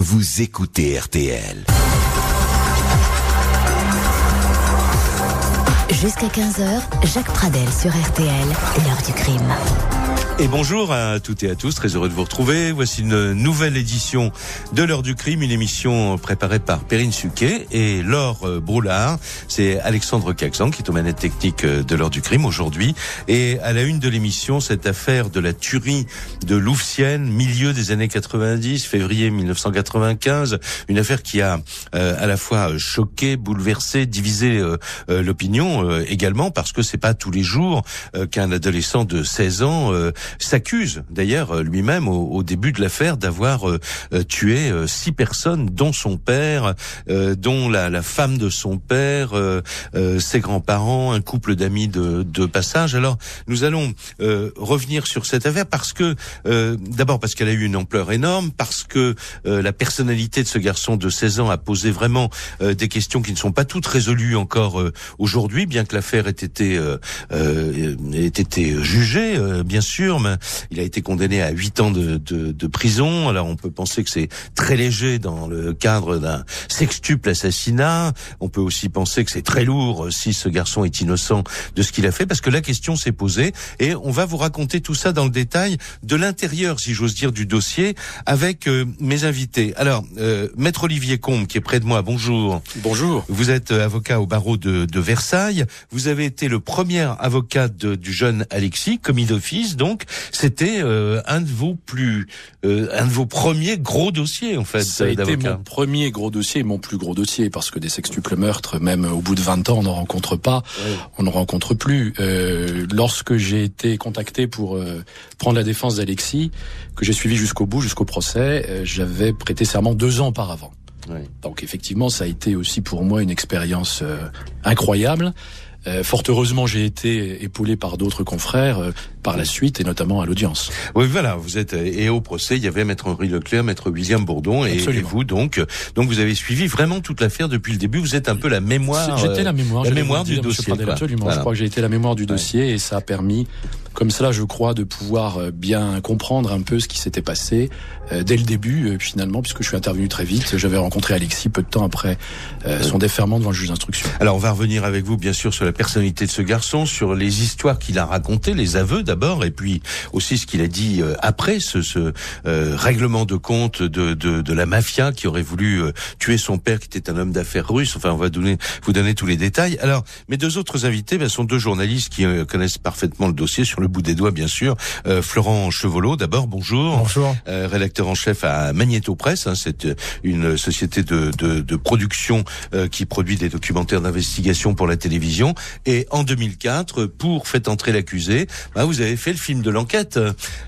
Vous écoutez RTL. Jusqu'à 15h, Jacques Pradel sur RTL, l'heure du crime. Et bonjour à toutes et à tous, très heureux de vous retrouver. Voici une nouvelle édition de l'heure du crime, une émission préparée par Perrine Suquet et Laure euh, Broulard. C'est Alexandre Caxan qui est aux manettes techniques euh, de l'heure du crime aujourd'hui. Et à la une de l'émission, cette affaire de la tuerie de Louvciennes, milieu des années 90, février 1995, une affaire qui a euh, à la fois choqué, bouleversé, divisé l'opinion également parce que c'est pas tous les jours qu'un adolescent de 16 ans s'accuse d'ailleurs euh, lui-même au, début de l'affaire d'avoir euh, euh, tué six personnes, dont son père, dont la, la, femme de son père, ses grands-parents, un couple d'amis de, de, passage. Alors nous allons revenir sur cette affaire parce que d'abord parce qu'elle a eu une ampleur énorme, parce que la personnalité de ce garçon de 16 ans a posé vraiment des questions qui ne sont pas toutes résolues encore aujourd'hui, bien que l'affaire ait été ait été jugée, bien sûr il a été condamné à 8 ans de, de, de, prison. Alors on peut penser que c'est très léger dans le cadre d'un sextuple assassinat. On peut aussi penser que c'est très lourd si ce garçon est innocent de ce qu'il a fait, parce que la question s'est posée. Et on va vous raconter tout ça dans le détail de l'intérieur, si j'ose dire, du dossier avec euh, mes invités. Alors, euh, Maître Olivier Combe, qui est près de moi, bonjour. Bonjour. Vous êtes euh, avocat au barreau de, de Versailles. Vous avez été le premier avocat de, du jeune Alexis, commis d'office, donc c'était euh, un de vos plus, euh, un de vos premiers gros dossiers en fait. Ça a été mon premier gros dossier, mon plus gros dossier, parce que des sextuples meurtres, même au bout de 20 ans, on n'en rencontre pas, on ne rencontre plus. Euh, lorsque j'ai été contacté pour euh, prendre la défense d'Alexis, que j'ai suivi jusqu'au bout, jusqu'au procès, j'avais prêté serment deux ans auparavant. Donc effectivement, ça a été aussi pour moi une expérience incroyable. Euh, fort heureusement, j'ai été épaulé par d'autres confrères euh, par la suite et notamment à l'audience. Oui, voilà, vous êtes et au procès, il y avait maître Henri Leclerc, maître William Bourdon et, vous donc. Donc vous avez suivi vraiment toute l'affaire depuis le début. Vous êtes un peu la mémoire. J'étais la mémoire, la mémoire du dossier. Absolument, je crois que j'ai été la mémoire du dossier et ça a permis comme cela, je crois, de pouvoir euh, bien comprendre un peu ce qui s'était passé euh, dès le début, euh, finalement, puisque je suis intervenu très vite. J'avais rencontré Alexis peu de temps après son déferment devant le juge d'instruction. Alors, on va revenir avec vous, bien sûr, sur la personnalité de ce garçon, sur les histoires qu'il a racontées, les aveux d'abord, et puis aussi ce qu'il a dit après ce, ce règlement de compte de, de, de, la mafia qui aurait voulu tuer son père, qui était un homme d'affaires russe. Enfin, on va donner, vous donner tous les détails. Alors, mes deux autres invités ben, sont deux journalistes qui connaissent parfaitement le dossier sur le bout des doigts, bien sûr. Euh, Florent Chevolot, d'abord, bonjour. Bonjour. Euh, rédacteur en chef à Magneto Presse, hein, c'est euh, une société de, de, de production qui produit des documentaires d'investigation pour la télévision. Et en 2004, pour Faites entrer l'accusé, bah, vous avez fait le film de l'enquête.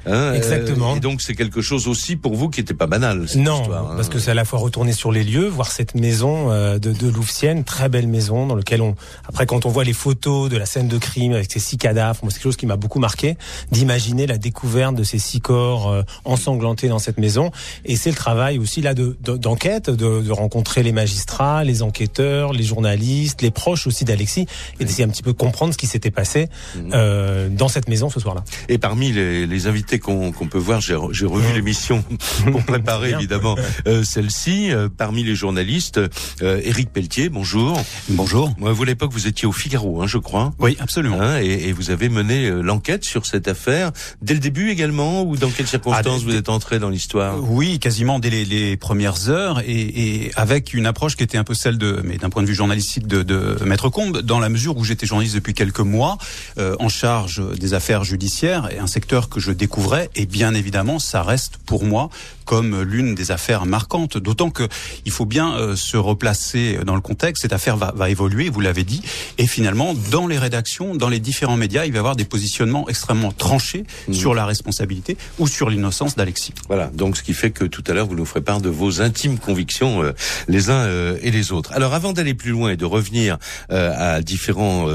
Hein, Exactement. et donc c'est quelque chose aussi pour vous qui n'était pas banal. Cette non, histoire, hein. parce que c'est à la fois retourner sur les lieux, voir cette maison de, de Louvciennes, très belle maison, dans lequel on, après quand on voit les photos de la scène de crime avec ces six cadavres, c'est quelque chose qui m'a beaucoup marqué d'imaginer la découverte de ces six corps euh, ensanglantés dans cette maison. Et c'est le travail aussi là de d'enquête, de, de, rencontrer les magistrats, les enquêteurs, les journalistes, les proches aussi d'Alexis, et d'essayer un petit peu comprendre ce qui s'était passé euh, dans cette maison ce soir-là. Et parmi les, les invités qu'on peut voir, j'ai revu l'émission pour préparer évidemment euh, celle-ci. Euh, parmi les journalistes, euh, Éric Pelletier, bonjour. Bonjour. Vous à l'époque vous étiez au Figaro, hein, je crois. Oui, absolument. Hein, et, et, vous avez mené l'enquête sur cette affaire dès le début également ou dans quelles circonstances ah, vous êtes entré dans l'histoire? Oui, quasiment dès les, premières heures et, avec une approche qui était un peu celle de, mais d'un point de vue journalistique de, de Maître Combe, dans la mesure où j'étais journaliste depuis quelques mois, euh, en charge des affaires judiciaires et un secteur que je découvrais et bien évidemment ça reste pour moi comme l'une des affaires marquantes. D'autant que il faut bien euh, se replacer dans le contexte. Cette affaire va, va évoluer, vous l'avez dit, et finalement dans les rédactions, dans les différents médias, il va y avoir des positionnements extrêmement tranché mmh. sur la responsabilité ou sur l'innocence d'Alexis. Voilà, donc ce qui fait que tout à l'heure vous nous ferez part de vos intimes convictions euh, les uns euh, et les autres. Alors avant d'aller plus loin et de revenir euh, à différents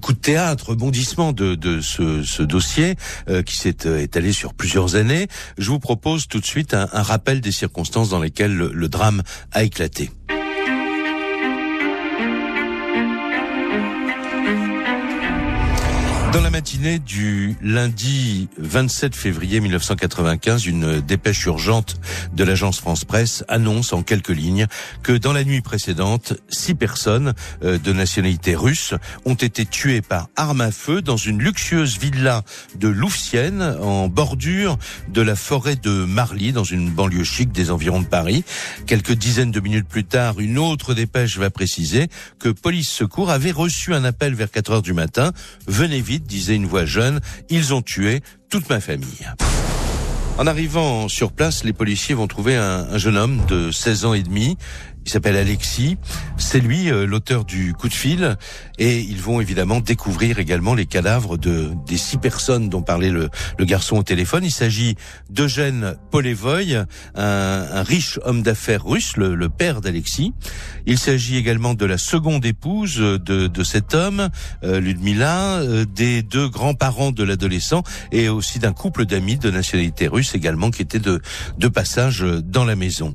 coups de théâtre, rebondissements de, de ce, ce, dossier qui s'est étalé sur plusieurs années, je vous propose tout de suite un rappel des circonstances dans lesquelles le drame a éclaté. Dans la matinée du lundi 27 février 1995, une dépêche urgente de l'agence France Presse annonce en quelques lignes que dans la nuit précédente, six personnes euh, de nationalité russe ont été tuées par arme à feu dans une luxueuse villa de Louvciennes en bordure de la forêt de Marly dans une banlieue chic des environs de Paris. Quelques dizaines de minutes plus tard, une autre dépêche va préciser que police secours avait reçu un appel vers 4 heures du matin. Venez vite disait une voix jeune, ils ont tué toute ma famille. En arrivant sur place, les policiers vont trouver un, un jeune homme de 16 ans et demi il s'appelle Alexis. C'est lui euh, l'auteur du coup de fil et ils vont évidemment découvrir également les cadavres de des six personnes dont parlait le, le garçon au téléphone. Il s'agit d'Eugène Polevoy, un, un, riche homme d'affaires russe, le, le père d'Alexis. Il s'agit également de la seconde épouse de, de cet homme, euh, Ludmila, euh, des deux grands-parents de l'adolescent et aussi d'un couple d'amis de nationalité russe également qui étaient de, de passage dans la maison.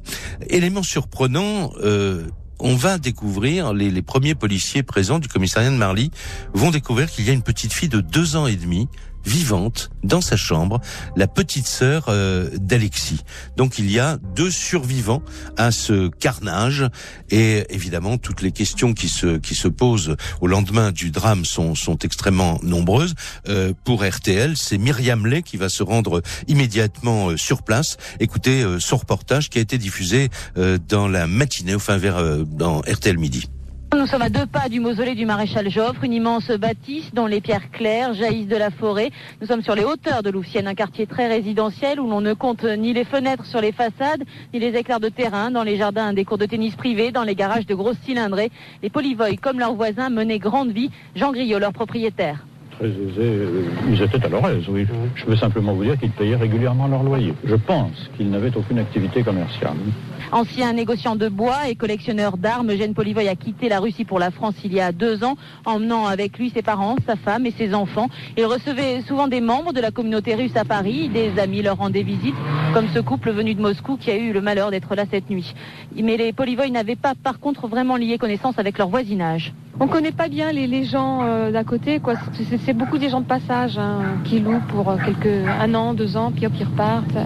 Élément surprenant, euh, on va découvrir, les, les, premiers policiers présents du commissariat de Marly vont découvrir qu'il y a une petite fille de deux ans et demi vivante dans sa chambre, la petite sœur euh, d'Alexis. Donc il y a deux survivants à ce carnage et évidemment toutes les questions qui se qui se posent au lendemain du drame sont sont extrêmement nombreuses. Euh, pour RTL, c'est Myriam Lay qui va se rendre immédiatement euh, sur place. Écoutez euh, son reportage qui a été diffusé dans la matinée, enfin vers dans RTL midi. Nous sommes à deux pas du mausolée du maréchal Joffre, une immense bâtisse dont les pierres claires jaillissent de la forêt. Nous sommes sur les hauteurs de Louvciennes, un quartier très résidentiel où l'on ne compte ni les fenêtres sur les façades, ni les éclairs de terrain, dans les jardins des cours de tennis privés, dans les garages de grosses cylindrées. Les polyvoy, comme leurs voisins, menaient grande vie. Jean Griot, leur propriétaire très aisés. Ils étaient à leur aise, oui. Je veux simplement vous dire qu'ils payaient régulièrement leur loyer. Je pense qu'ils n'avaient aucune activité commerciale. Ancien négociant de bois et collectionneur d'armes, Eugène Polivoy a quitté la Russie pour la France il y a deux ans, emmenant avec lui ses parents, sa femme et ses enfants. Il recevait souvent des membres de la communauté russe à Paris, des amis leur rendaient visite, comme ce couple venu de Moscou qui a eu le malheur d'être là cette nuit. Mais les Polivoy n'avaient pas par contre vraiment lié connaissance avec leur voisinage. On connaît pas bien les, les gens euh, d'à côté, quoi. C'est beaucoup des gens de passage hein, qui louent pour euh, quelques un an, deux ans, puis hop ils repartent.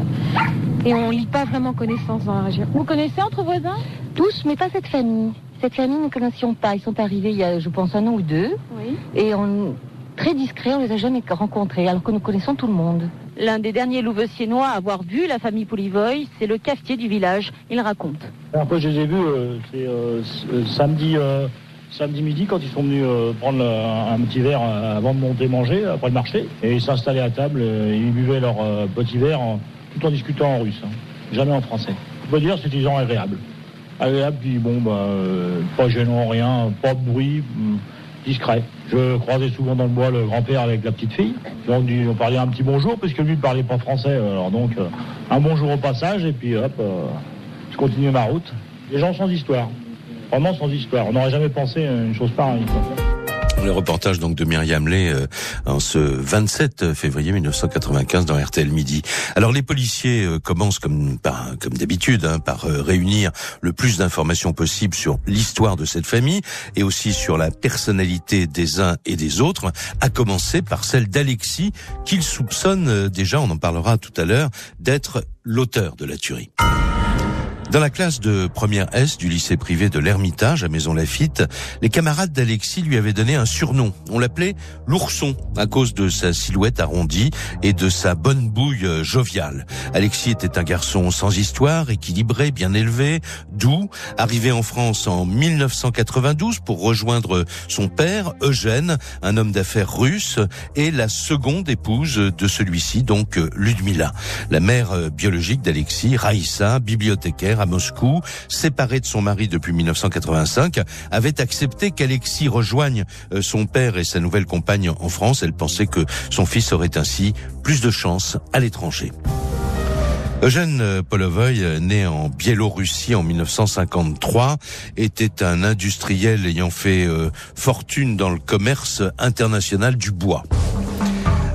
Et on lit pas vraiment connaissance dans la région. Vous connaissez entre voisins? Tous, mais pas cette famille. Cette famille, nous ne connaissions pas. Ils sont arrivés il y a, je pense, un an ou deux. Oui. Et on, très discret, on les a jamais rencontrés, alors que nous connaissons tout le monde. L'un des derniers Louveciennois à avoir vu la famille Polivoy, c'est le cafetier du village. Il raconte. Alors que je les ai vus, euh, c'est euh, samedi, euh, samedi midi quand ils sont venus euh, prendre un, un, petit verre euh, avant de monter manger après le marché. Et ils s'installaient à table, euh, ils buvaient leur petit verre tout en discutant en russe, hein, jamais en français. Je peux dire c'est des gens agréables. Agréables, puis bon, bah, pas gênant, rien, pas de bruit. Hmm, discret. Je croisais souvent dans le bois le grand-père avec la petite fille. Donc on parlait un petit bonjour parce que lui ne parlait pas français. Alors donc un bonjour au passage et puis hop, euh, je continue ma route. Les gens sans histoire. Vraiment sans histoire. On n'aurait jamais pensé à une chose pareille. Quoi. Le reportage donc de Myriam Lay euh, en ce 27 février 1995 dans RTL Midi. Alors les policiers euh, commencent comme par, comme d'habitude hein, par euh, réunir le plus d'informations possible sur l'histoire de cette famille et aussi sur la personnalité des uns et des autres, à commencer par celle d'Alexis qu'ils soupçonnent déjà, on en parlera tout à l'heure, d'être l'auteur de la tuerie. Dans la classe de première S du lycée privé de l'Ermitage à Maison Lafitte, les camarades d'Alexis lui avaient donné un surnom. On l'appelait l'ourson à cause de sa silhouette arrondie et de sa bonne bouille joviale. Alexis était un garçon sans histoire, équilibré, bien élevé, doux, arrivé en France en 1992 pour rejoindre son père, Eugène, un homme d'affaires russe, et la seconde épouse de celui-ci, donc Ludmila. La mère biologique d'Alexis, Raïssa, bibliothécaire, à Moscou, séparée de son mari depuis 1985, avait accepté qu'Alexis rejoigne son père et sa nouvelle compagne en France. Elle pensait que son fils aurait ainsi plus de chances à l'étranger. Eugène Polovoy, né en Biélorussie en 1953, était un industriel ayant fait fortune dans le commerce international du bois.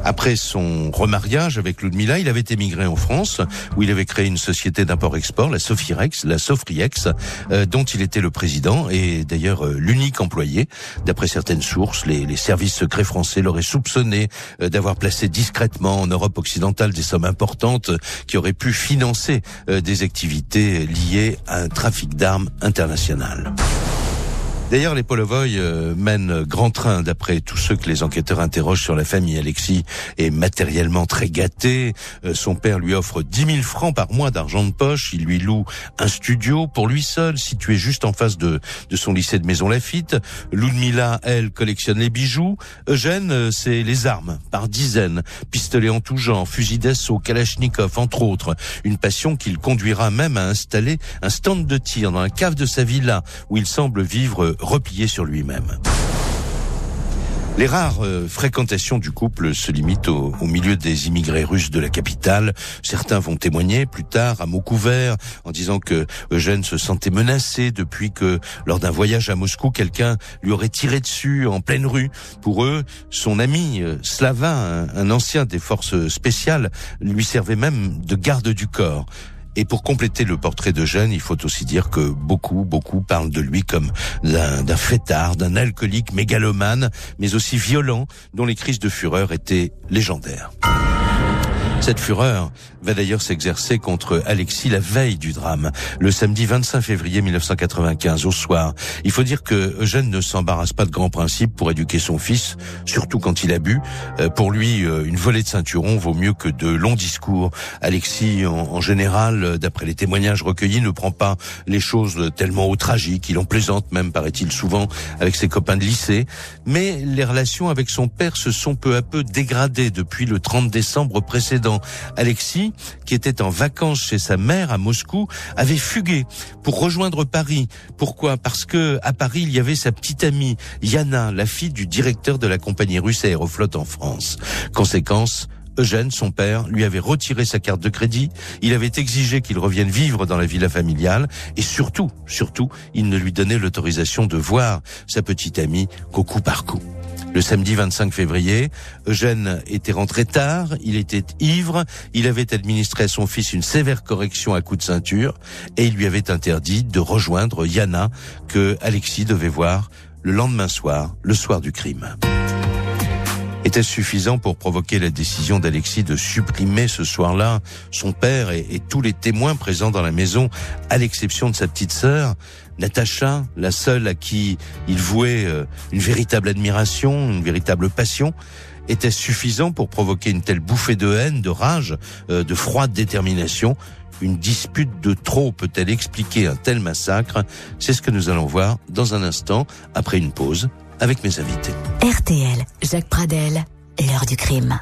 Après son remariage avec Ludmilla, il avait émigré en France, où il avait créé une société d'import-export, la Sofirex, la Sofriex, euh, dont il était le président et d'ailleurs euh, l'unique employé. D'après certaines sources, les, services secrets français l'auraient soupçonné euh, d'avoir placé discrètement en Europe occidentale des sommes importantes qui auraient pu financer des activités liées à un trafic d'armes international. D'ailleurs, les Polovoy euh, mènent grand train d'après tous ceux que les enquêteurs interrogent sur la famille. Alexis est matériellement très gâté. Euh, son père lui offre 10 000 francs par mois d'argent de poche. Il lui loue un studio pour lui seul, situé juste en face de, de son lycée de Maison Lafitte. Ludmila, elle, collectionne les bijoux. Eugène, euh, c'est les armes, par dizaines. Pistolets en tout genre, fusils d'assaut, kalachnikov, entre autres. Une passion qu'il conduira même à installer un stand de tir dans la cave de sa villa, où il semble vivre replié sur lui-même. Les rares euh, fréquentations du couple se limitent au, milieu des immigrés russes de la capitale. Certains vont témoigner plus tard à mots couverts en disant que Eugène se sentait menacé depuis que lors d'un voyage à Moscou, quelqu'un lui aurait tiré dessus en pleine rue. Pour eux, son ami euh, Slava, un ancien des forces spéciales, lui servait même de garde du corps. Et pour compléter le portrait de Jeanne, il faut aussi dire que beaucoup, beaucoup parlent de lui comme d'un fêtard, d'un alcoolique mégalomane, mais aussi violent, dont les crises de fureur étaient légendaires. Cette fureur va d'ailleurs s'exercer contre Alexis la veille du drame, le samedi 25 février 1995 au soir. Il faut dire que Eugène ne s'embarrasse pas de grands principes pour éduquer son fils, surtout quand il a bu. Euh, pour lui, euh, une volée de ceinturon vaut mieux que de longs discours. Alexis, en, général, d'après les témoignages recueillis, ne prend pas les choses tellement au tragique. Il en plaisante même, paraît-il, souvent avec ses copains de lycée. Mais les relations avec son père se sont peu à peu dégradées depuis le 30 décembre précédent. Alexis, qui était en vacances chez sa mère à Moscou, avait fugué pour rejoindre Paris. Pourquoi? Parce que à Paris, il y avait sa petite amie Yana, la fille du directeur de la compagnie russe Aéroflot en France. Conséquence, Eugène, son père, lui avait retiré sa carte de crédit, il avait exigé qu'il revienne vivre dans la villa familiale, et surtout, surtout, il ne lui donnait l'autorisation de voir sa petite amie qu'au coup par coup. Le samedi 25 février, Eugène était rentré tard, il était ivre, il avait administré à son fils une sévère correction à coup de ceinture et il lui avait interdit de rejoindre Yana que Alexis devait voir le lendemain soir, le soir du crime. Était-ce suffisant pour provoquer la décision d'Alexis de supprimer ce soir-là son père et, et, tous les témoins présents dans la maison, à l'exception de sa petite sœur Natacha, la seule à qui il vouait euh, une véritable admiration, une véritable passion, était suffisant pour provoquer une telle bouffée de haine, de rage, euh, de froide détermination. Une dispute de trop peut-elle expliquer un tel massacre? C'est ce que nous allons voir dans un instant, après une pause, avec mes invités. RTL, Jacques Pradel, l'heure du crime.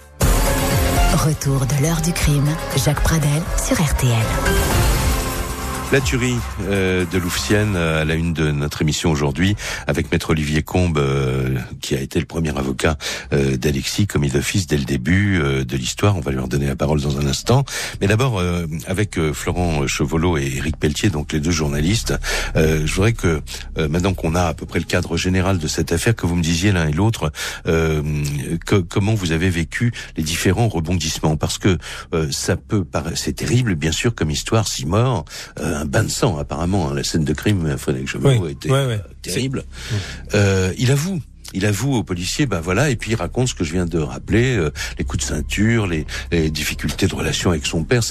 Retour de l'heure du crime, Jacques Pradel sur RTL. La tuerie euh, de Louvcienne euh, à la une de notre émission aujourd'hui avec maître Olivier Combe euh, qui a été le premier avocat d'Alexis commis d'office dès le début de l'histoire. On va lui en donner la parole dans un instant. Mais d'abord avec Florent Chevolot et Éric Pelletier, donc les deux journalistes, je voudrais que maintenant qu'on a à peu près le cadre général de cette affaire, que vous me disiez l'un et l'autre que, comment vous avez vécu les différents rebondissements? Parce que ça peut paraître c'est terrible bien sûr comme histoire, six morts un bain de sang apparemment. Hein. La scène de crime, Frédéric Chevalot, oui, était euh, terrible. Euh, il avoue il avoue au policier, ben voilà, et puis il raconte ce que je viens de rappeler, euh, les coups de ceinture, les, difficultés de relation avec son père.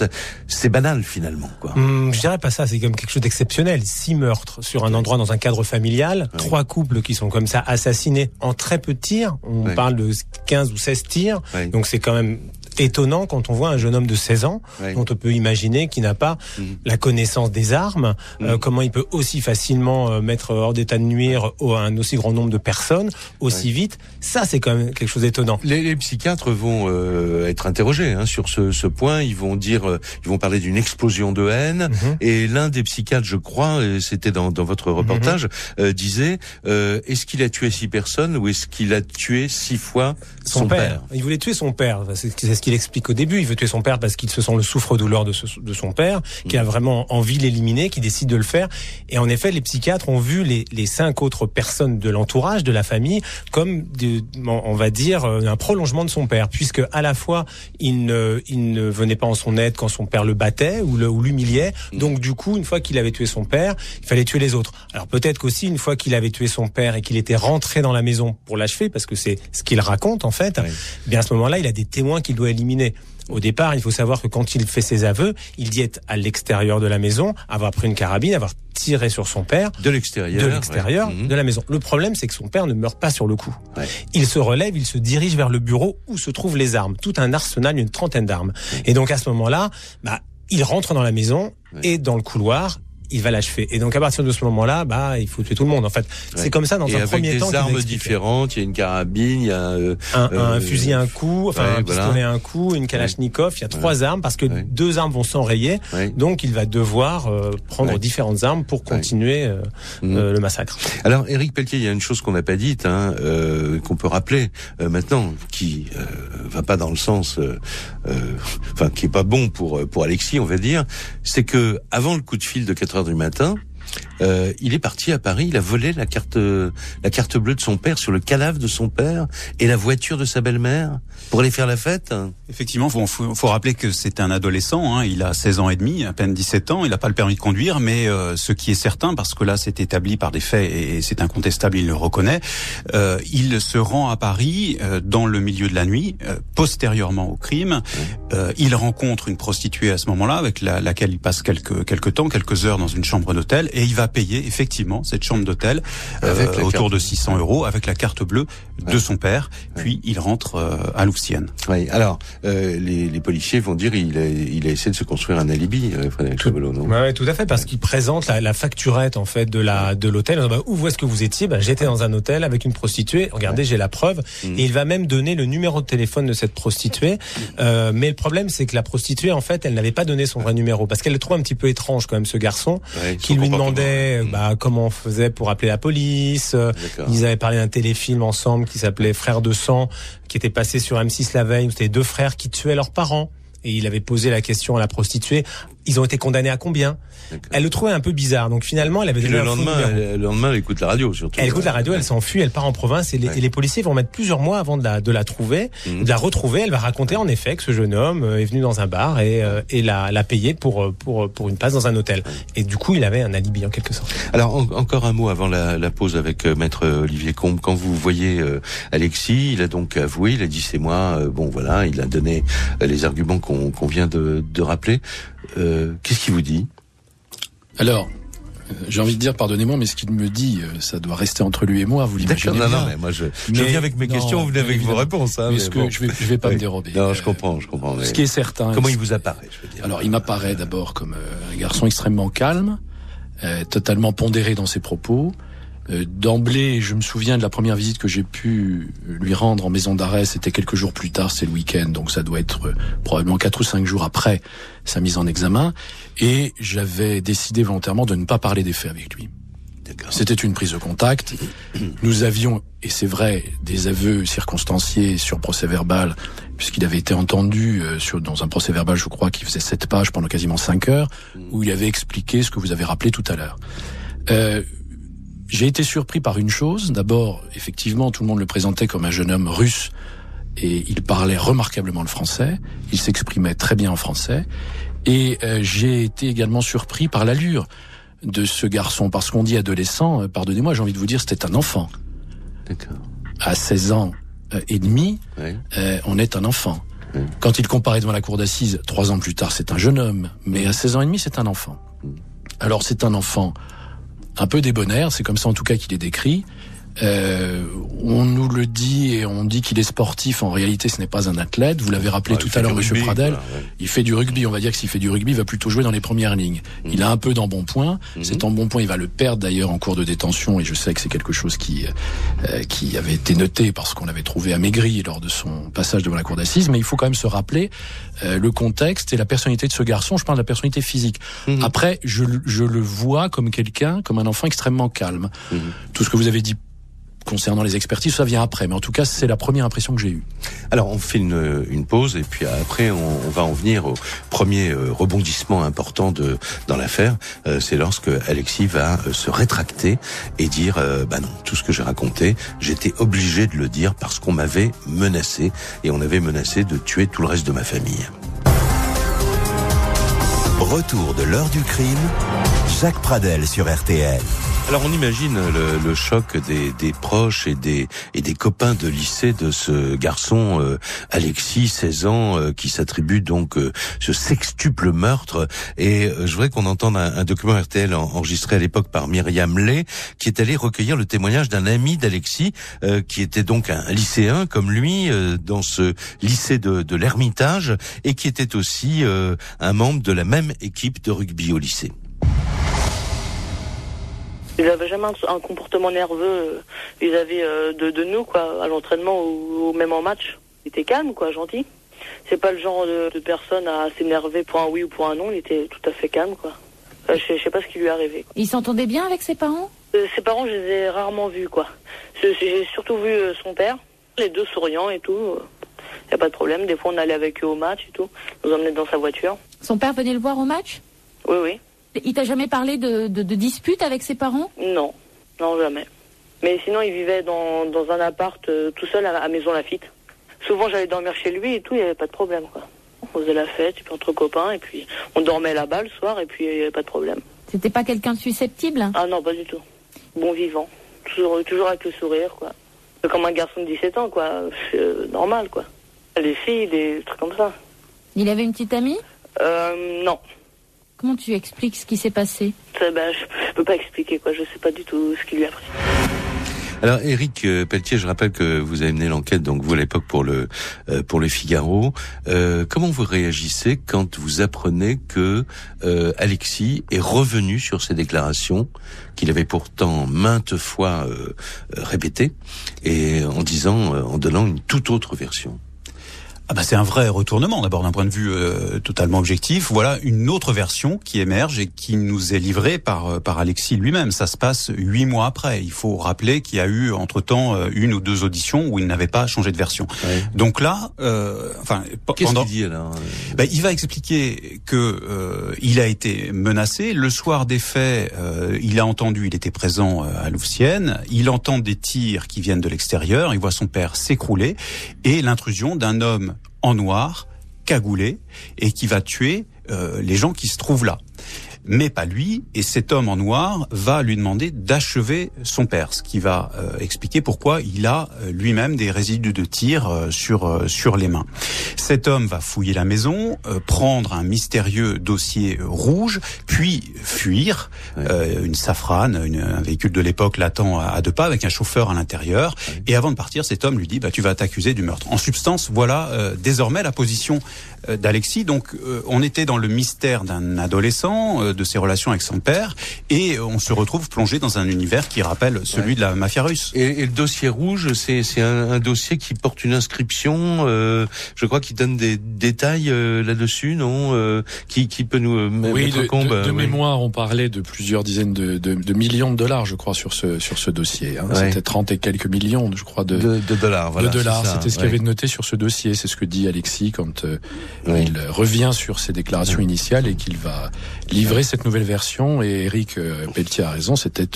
C'est banal finalement, quoi. Hum, je dirais pas ça. C'est comme quelque chose d'exceptionnel. Six meurtres sur un endroit dans un cadre familial, trois couples qui sont comme ça assassinés en très peu de tirs. On parle de 15 ou 16 tirs, donc c'est quand même étonnant quand on voit un jeune homme de 16 ans, dont on peut imaginer qu'il n'a pas mhm. la connaissance des armes, euh, mhm. comment il peut aussi facilement euh, mettre hors d'état de nuire un aussi grand nombre de personnes, aussi vite. Ça, c'est quand même quelque chose d'étonnant. Les, psychiatres vont euh, être interrogés hein, sur ce, ce, point. Ils vont dire, ils vont parler d'une explosion de haine. Mhm. Et l'un des psychiatres, je crois, c'était dans, dans, votre reportage, disait est-ce qu'il a tué six personnes ou est-ce qu'il a tué six fois son, père. Il voulait tuer son père. C'est ce qu'il explique au début. Il veut tuer son père parce qu'il se sent le souffre-douleur de, de son père, qui a vraiment envie de l'éliminer, qui décide de le faire. Et en effet, les psychiatres ont vu les, les cinq autres personnes de l'entourage, de la famille, comme, de, on va dire, euh, un prolongement de son père, puisque à la fois il ne, il ne venait pas en son aide quand son père le battait ou l'humiliait. Donc du coup, une fois qu'il avait tué son père, il fallait tuer les autres. Alors peut-être qu'aussi une fois qu'il avait tué son père et qu'il était rentré dans la maison pour l'achever, parce que c'est ce qu'il raconte en fait, eh bien à ce moment-là, il a des témoins qu'il doit éliminer. Au départ, il faut savoir que quand il fait ses aveux, il dit être à l'extérieur de la maison, avoir pris une carabine, avoir tiré sur son père. De l'extérieur. De l'extérieur Mhm. de la maison. Le problème, c'est que son père ne meurt pas sur le coup. Il se relève, il se dirige vers le bureau où se trouvent les armes. Tout un arsenal, une trentaine d'armes. Et donc, à ce moment-là, bah, il rentre dans la maison et dans le couloir, il va l'achever. Et donc, à partir de ce moment-là, bah, il faut tuer tout le monde. En fait, c'est comme ça dans Et un avec premier des temps. qu'il va armes différentes, il y a une carabine, il y a euh, un, euh, un fusil à un coup, enfin ouais, un voilà. pistolet à un coup, une kalachnikov. Il y a trois armes parce que deux armes vont s'enrayer. Donc il va devoir euh, prendre différentes armes pour continuer euh, Mhm. euh, le massacre. Alors, Éric Pelletier, il y a une chose qu'on n'a pas dite, hein, euh, qu'on peut rappeler euh, maintenant, qui euh, va pas dans le sens, enfin, qui est pas bon pour pour Alexis, on va dire, c'est que avant le coup de fil de 4 du matin. Euh, il est parti à Paris, il a volé la carte, la carte bleue de son père sur le cadavre de son père et la voiture de sa belle-mère pour aller faire la fête. Effectivement, faut, faut, faut rappeler que c'est un adolescent. Hein, il a 16 ans et demi, à peine 17 ans. Il n'a pas le permis de conduire, mais euh, ce qui est certain, parce que là c'est établi par des faits et c'est incontestable, il le reconnaît. euh, il se rend à Paris euh, dans le milieu de la nuit, euh, postérieurement au crime. Euh, il rencontre une prostituée à ce moment-là, avec la, laquelle il passe quelques quelques temps, quelques heures dans une chambre d'hôtel, et il va payer effectivement cette chambre d'hôtel euh, autour carte- de 600 euros avec la carte bleue de son père. Puis il rentre euh, à Louvciennes. Oui. Alors, euh, les, les policiers vont dire il a, il a essayé de se construire un alibi, Frédéric Chabolot, non? Ouais, ouais, tout à fait, parce qu'il présente la, la facturette en fait de la de l'hôtel. Bah, où est-ce que vous étiez? Bah, J'étais dans un hôtel avec une prostituée. Regardez, j'ai la preuve. Et il va même donner le numéro de téléphone de cette prostituée. Euh, mais le problème, c'est que la prostituée, en fait, elle n'avait pas donné son vrai numéro parce qu'elle le trouve un petit peu étrange quand même ce garçon, Ouais, qui lui comportement. Demandait bah, comment on faisait pour appeler la police. Euh. Ils avaient parlé d'un téléfilm ensemble qui s'appelait Frères de sang, qui était passé sur M6 la veille où c'était deux frères qui tuaient leurs parents. Et il avait posé la question à la prostituée. Ils ont été condamnés à combien? Elle le trouvait un peu bizarre. Donc finalement, elle avait donné le lendemain, elle, le lendemain, elle écoute la radio surtout. Elle écoute la radio, elle s'enfuit, elle part en province et les, et les policiers vont mettre plusieurs mois avant de la, de la trouver, Mhm. de la retrouver. Elle va raconter en effet que ce jeune homme euh, est venu dans un bar et, euh, et l'a, l'a payé pour, euh, pour, pour une place dans un hôtel. Et du coup, il avait un alibi en quelque sorte. Alors en- encore un mot avant la, la pause avec maître Olivier Combe. Quand vous voyez euh, Alexis, il a donc avoué, il a dit c'est moi. euh, bon voilà, il a donné les arguments qu'on qu'on vient de, de rappeler. Euh, Qu'est-ce qu'il vous dit? Alors, euh, j'ai envie de dire, pardonnez-moi, mais ce qu'il me dit, euh, ça doit rester entre lui et moi, vous l'imaginez D'accord, non, bien. non, mais moi je, je viens avec mes non, questions, vous venez avec vos réponses. Hein, mais mais ce que je vais, je vais pas Oui. me dérober. Non, je comprends, je comprends. mais Ce qui est certain. Comment il vous apparaît, je veux dire Alors, il m'apparaît d'abord comme euh, un garçon extrêmement calme, euh, totalement pondéré dans ses propos. Euh, D'emblée, je me souviens de la première visite que j'ai pu lui rendre en maison d'arrêt. C'était quelques jours plus tard, c'est le week-end, donc ça doit être euh, probablement quatre ou cinq jours après sa mise en examen. Et j'avais décidé volontairement de ne pas parler des faits avec lui. C'était une prise de contact. Nous avions, et c'est vrai, des aveux circonstanciés sur procès verbal, puisqu'il avait été entendu euh, sur, dans un procès verbal, je crois, qui faisait sept pages pendant quasiment cinq heures, où il avait expliqué ce que vous avez rappelé tout à l'heure. Euh, j'ai été surpris par une chose. D'abord, effectivement, tout le monde le présentait comme un jeune homme russe, et il parlait remarquablement le français. Il s'exprimait très bien en français. Et euh, j'ai été également surpris par l'allure de ce garçon, parce qu'on dit adolescent, euh, pardonnez-moi, j'ai envie de vous dire, c'était un enfant. À 16 ans euh, et demi, euh, on est un enfant. Quand il comparaît devant la cour d'assises, trois ans plus tard, c'est un jeune homme, mais à 16 ans et demi, c'est un enfant. Alors c'est un enfant un peu débonnaire, c'est comme ça en tout cas qu'il est décrit. Euh, on nous le dit et on dit qu'il est sportif. En réalité, ce n'est pas un athlète. Vous l'avez rappelé tout à l'heure, Monsieur Pradel. ouais. Il fait du rugby. On va dire que s'il fait du rugby, il va plutôt jouer dans les premières lignes. Il a un peu d'embonpoint. Cet embonpoint, il va le perdre d'ailleurs en cours de détention. Et je sais que c'est quelque chose qui euh, qui avait été noté parce qu'on l'avait trouvé amaigri lors de son passage devant la cour d'assises. Mais il faut quand même se rappeler euh, le contexte et la personnalité de ce garçon. Je parle de la personnalité physique. Après, je, je le vois comme quelqu'un, comme un enfant extrêmement calme. Tout ce que vous avez dit concernant les expertises, ça vient après. Mais en tout cas, c'est la première impression que j'ai eue. Alors, on fait une, une pause et puis après, on, on va en venir au premier euh, rebondissement important de dans l'affaire. Euh, c'est lorsque Alexis va euh, se rétracter et dire euh, bah non, tout ce que j'ai raconté, j'étais obligé de le dire parce qu'on m'avait menacé et on avait menacé de tuer tout le reste de ma famille. Retour de l'heure du crime, Jacques Pradel sur RTL. Alors on imagine le, le choc des, des, proches et des, et des copains de lycée de ce garçon euh, Alexis, 16 ans, euh, qui s'attribue donc euh, ce sextuple meurtre. Et euh, je voudrais qu'on entende un, un, document RTL enregistré à l'époque par Myriam Lay, qui est allé recueillir le témoignage d'un ami d'Alexis, euh, qui était donc un, lycéen comme lui dans ce lycée de, de l'Ermitage et qui était aussi un membre de la même équipe de rugby au lycée. Il n'avait jamais un, un, comportement nerveux vis-à-vis -vis de, de, nous, quoi, à l'entraînement ou, ou, même en match. Il était calme, quoi, gentil. C'est pas le genre de, de personne à s'énerver pour un oui ou pour un non. Il était tout à fait calme, quoi. Euh, je, je, sais pas ce qui lui est arrivé. Il s'entendait bien avec ses parents? Euh, Ses parents, je les ai rarement vus, quoi. J'ai surtout vu euh, son père, les deux souriants et tout. Y a pas de problème. Des fois, on allait avec eux au match et tout. Nous emmenait dans sa voiture. Son père venait le voir au match? Oui, oui. Il t'a jamais parlé de, de, de disputes avec ses parents? Non, non, jamais. Mais sinon, il vivait dans, dans un appart euh, tout seul à, à Maison Lafitte. Souvent, j'allais dormir chez lui et tout, il n'y avait pas de problème, quoi. On faisait la fête, et puis entre copains, et puis on dormait là-bas le soir, et puis il n'y avait pas de problème. C'était pas quelqu'un de susceptible Ah non, pas du tout. Bon vivant. Toujours, toujours avec le sourire, quoi. Comme un garçon de 17 ans, quoi. Euh, normal, quoi. Les filles, des trucs comme ça. Il avait une petite amie? Euh, non. Comment tu expliques ce qui s'est passé Ça, ben, je, je peux pas expliquer, quoi. Je sais pas du tout ce qui lui a pris. Alors Éric Pelletier, je rappelle que vous avez mené l'enquête donc vous à l'époque pour le euh, pour le Figaro. Euh, comment vous réagissez quand vous apprenez que euh, Alexis est revenu sur ses déclarations qu'il avait pourtant maintes fois euh, répétées et en disant en donnant une toute autre version? Ah bah c'est un vrai retournement d'abord d'un point de vue euh, totalement objectif. Voilà une autre version qui émerge et qui nous est livrée par euh, par Alexis lui-même. Ça se passe huit mois après. Il faut rappeler qu'il y a eu entre temps une ou deux auditions où il n'avait pas changé de version. Ouais. Donc là, euh, enfin qu'est-ce qu'il dit alors bah, Il va expliquer que euh, il a été menacé le soir des faits. Euh, il a entendu, il était présent à Louvciennes. Il entend des tirs qui viennent de l'extérieur. Il voit son père s'écrouler et l'intrusion d'un homme en noir, cagoulé, et qui va tuer euh, les gens qui se trouvent là. Mais pas lui, et cet homme en noir va lui demander d'achever son père, ce qui va euh, expliquer pourquoi il a euh, lui-même des résidus de tir euh, sur sur les mains. Cet homme va fouiller la maison, prendre un mystérieux dossier rouge, puis fuir. Ouais. une safrane, une, un véhicule de l'époque l'attend à, à, deux pas avec un chauffeur à l'intérieur. Et avant de partir, cet homme lui dit bah tu vas t'accuser du meurtre. En substance, voilà désormais la position d'Alexis. Donc on était dans le mystère d'un adolescent de ses relations avec son père et on se retrouve plongé dans un univers qui rappelle celui ouais. de la mafia russe. Et, et le dossier rouge, c'est un, un, dossier qui porte une inscription, euh, je crois qu'il donne des détails euh, là-dessus, non euh, qui, qui peut nous oui, mettre de, combe de, de oui. mémoire, on parlait de plusieurs dizaines de, de, millions de dollars, je crois, sur ce sur ce dossier. Hein. Ouais. C'était 30 et quelques millions, je crois, de, de, dollars. Voilà, de dollars. C'était ce qu'il y avait noté sur ce dossier. C'est ce que dit Alexis quand il revient sur ses déclarations initiales et qu'il va livrer cette nouvelle version. Et Eric euh, Pelletier a raison, c'était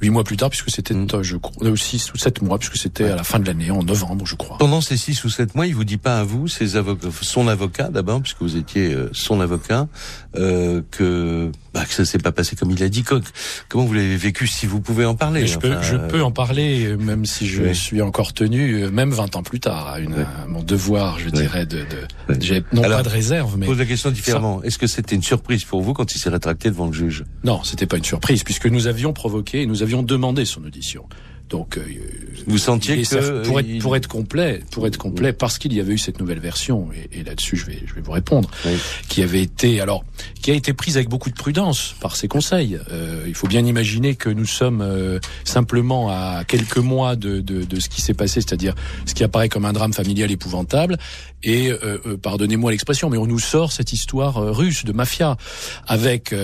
huit mois plus tard, puisque c'était, mm. je crois, euh, six ou sept mois, puisque c'était à la fin de l'année, en novembre, je crois. Pendant ces six ou sept mois, il vous dit pas à vous, ses avocats, son avocat d'abord, puisque vous étiez euh, son avocat, euh, que, bah, que ça s'est pas passé comme il a dit. Comment vous l'avez vécu, si vous pouvez en parler je, peux, je peux en parler, même si je oui. suis encore tenu, même 20 ans plus tard, à, une, oui. à mon devoir, je oui. dirais, de, de non Alors, pas de réserve, mais pose la question différemment. Est-ce que c'était une surprise pour vous quand il s'est Non, c'était pas une surprise, puisque nous avions provoqué, nous avions demandé son audition. Donc, euh, vous sentiez que pour être pour être complet, pour être complet, parce qu'il y avait eu cette nouvelle version, et, et là-dessus je vais je vais vous répondre, oui. qui avait été alors qui a été prise avec beaucoup de prudence par ses conseils. Euh, il faut bien imaginer que nous sommes euh, simplement à quelques mois de de, de ce qui s'est passé, c'est-à-dire ce qui apparaît comme un drame familial épouvantable. Et euh, pardonnez-moi l'expression, mais on nous sort cette histoire russe de mafia avec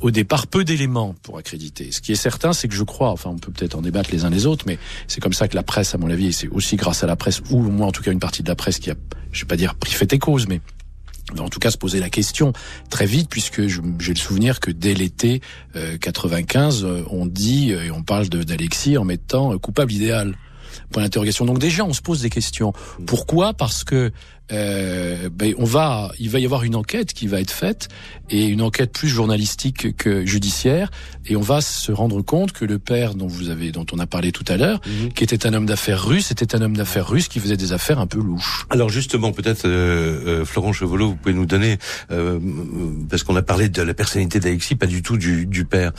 au départ peu d'éléments pour accréditer. Ce qui est certain, c'est que je crois, enfin on peut peut-être en les uns les autres, mais c'est comme ça que la presse, à mon avis, c'est aussi grâce à la presse, ou au moins en tout cas une partie de la presse qui a, je vais pas dire pris fait et cause, mais en tout cas se poser la question très vite puisque j'ai le souvenir que dès l'été 95 on dit et on parle d'Alexis en mettant coupable idéal point d'interrogation donc déjà on se pose des questions pourquoi? Parce que euh, ben, on va, il va y avoir une enquête qui va être faite et une enquête plus journalistique que judiciaire et on va se rendre compte que le père dont vous avez, dont on a parlé tout à l'heure, Mhm. qui était un homme d'affaires russe, était un homme d'affaires russe qui faisait des affaires un peu louches. Alors justement, peut-être euh, euh, Florent Chevelot, vous pouvez nous donner, euh, parce qu'on a parlé de la personnalité d'Alexis, pas du tout du, du père.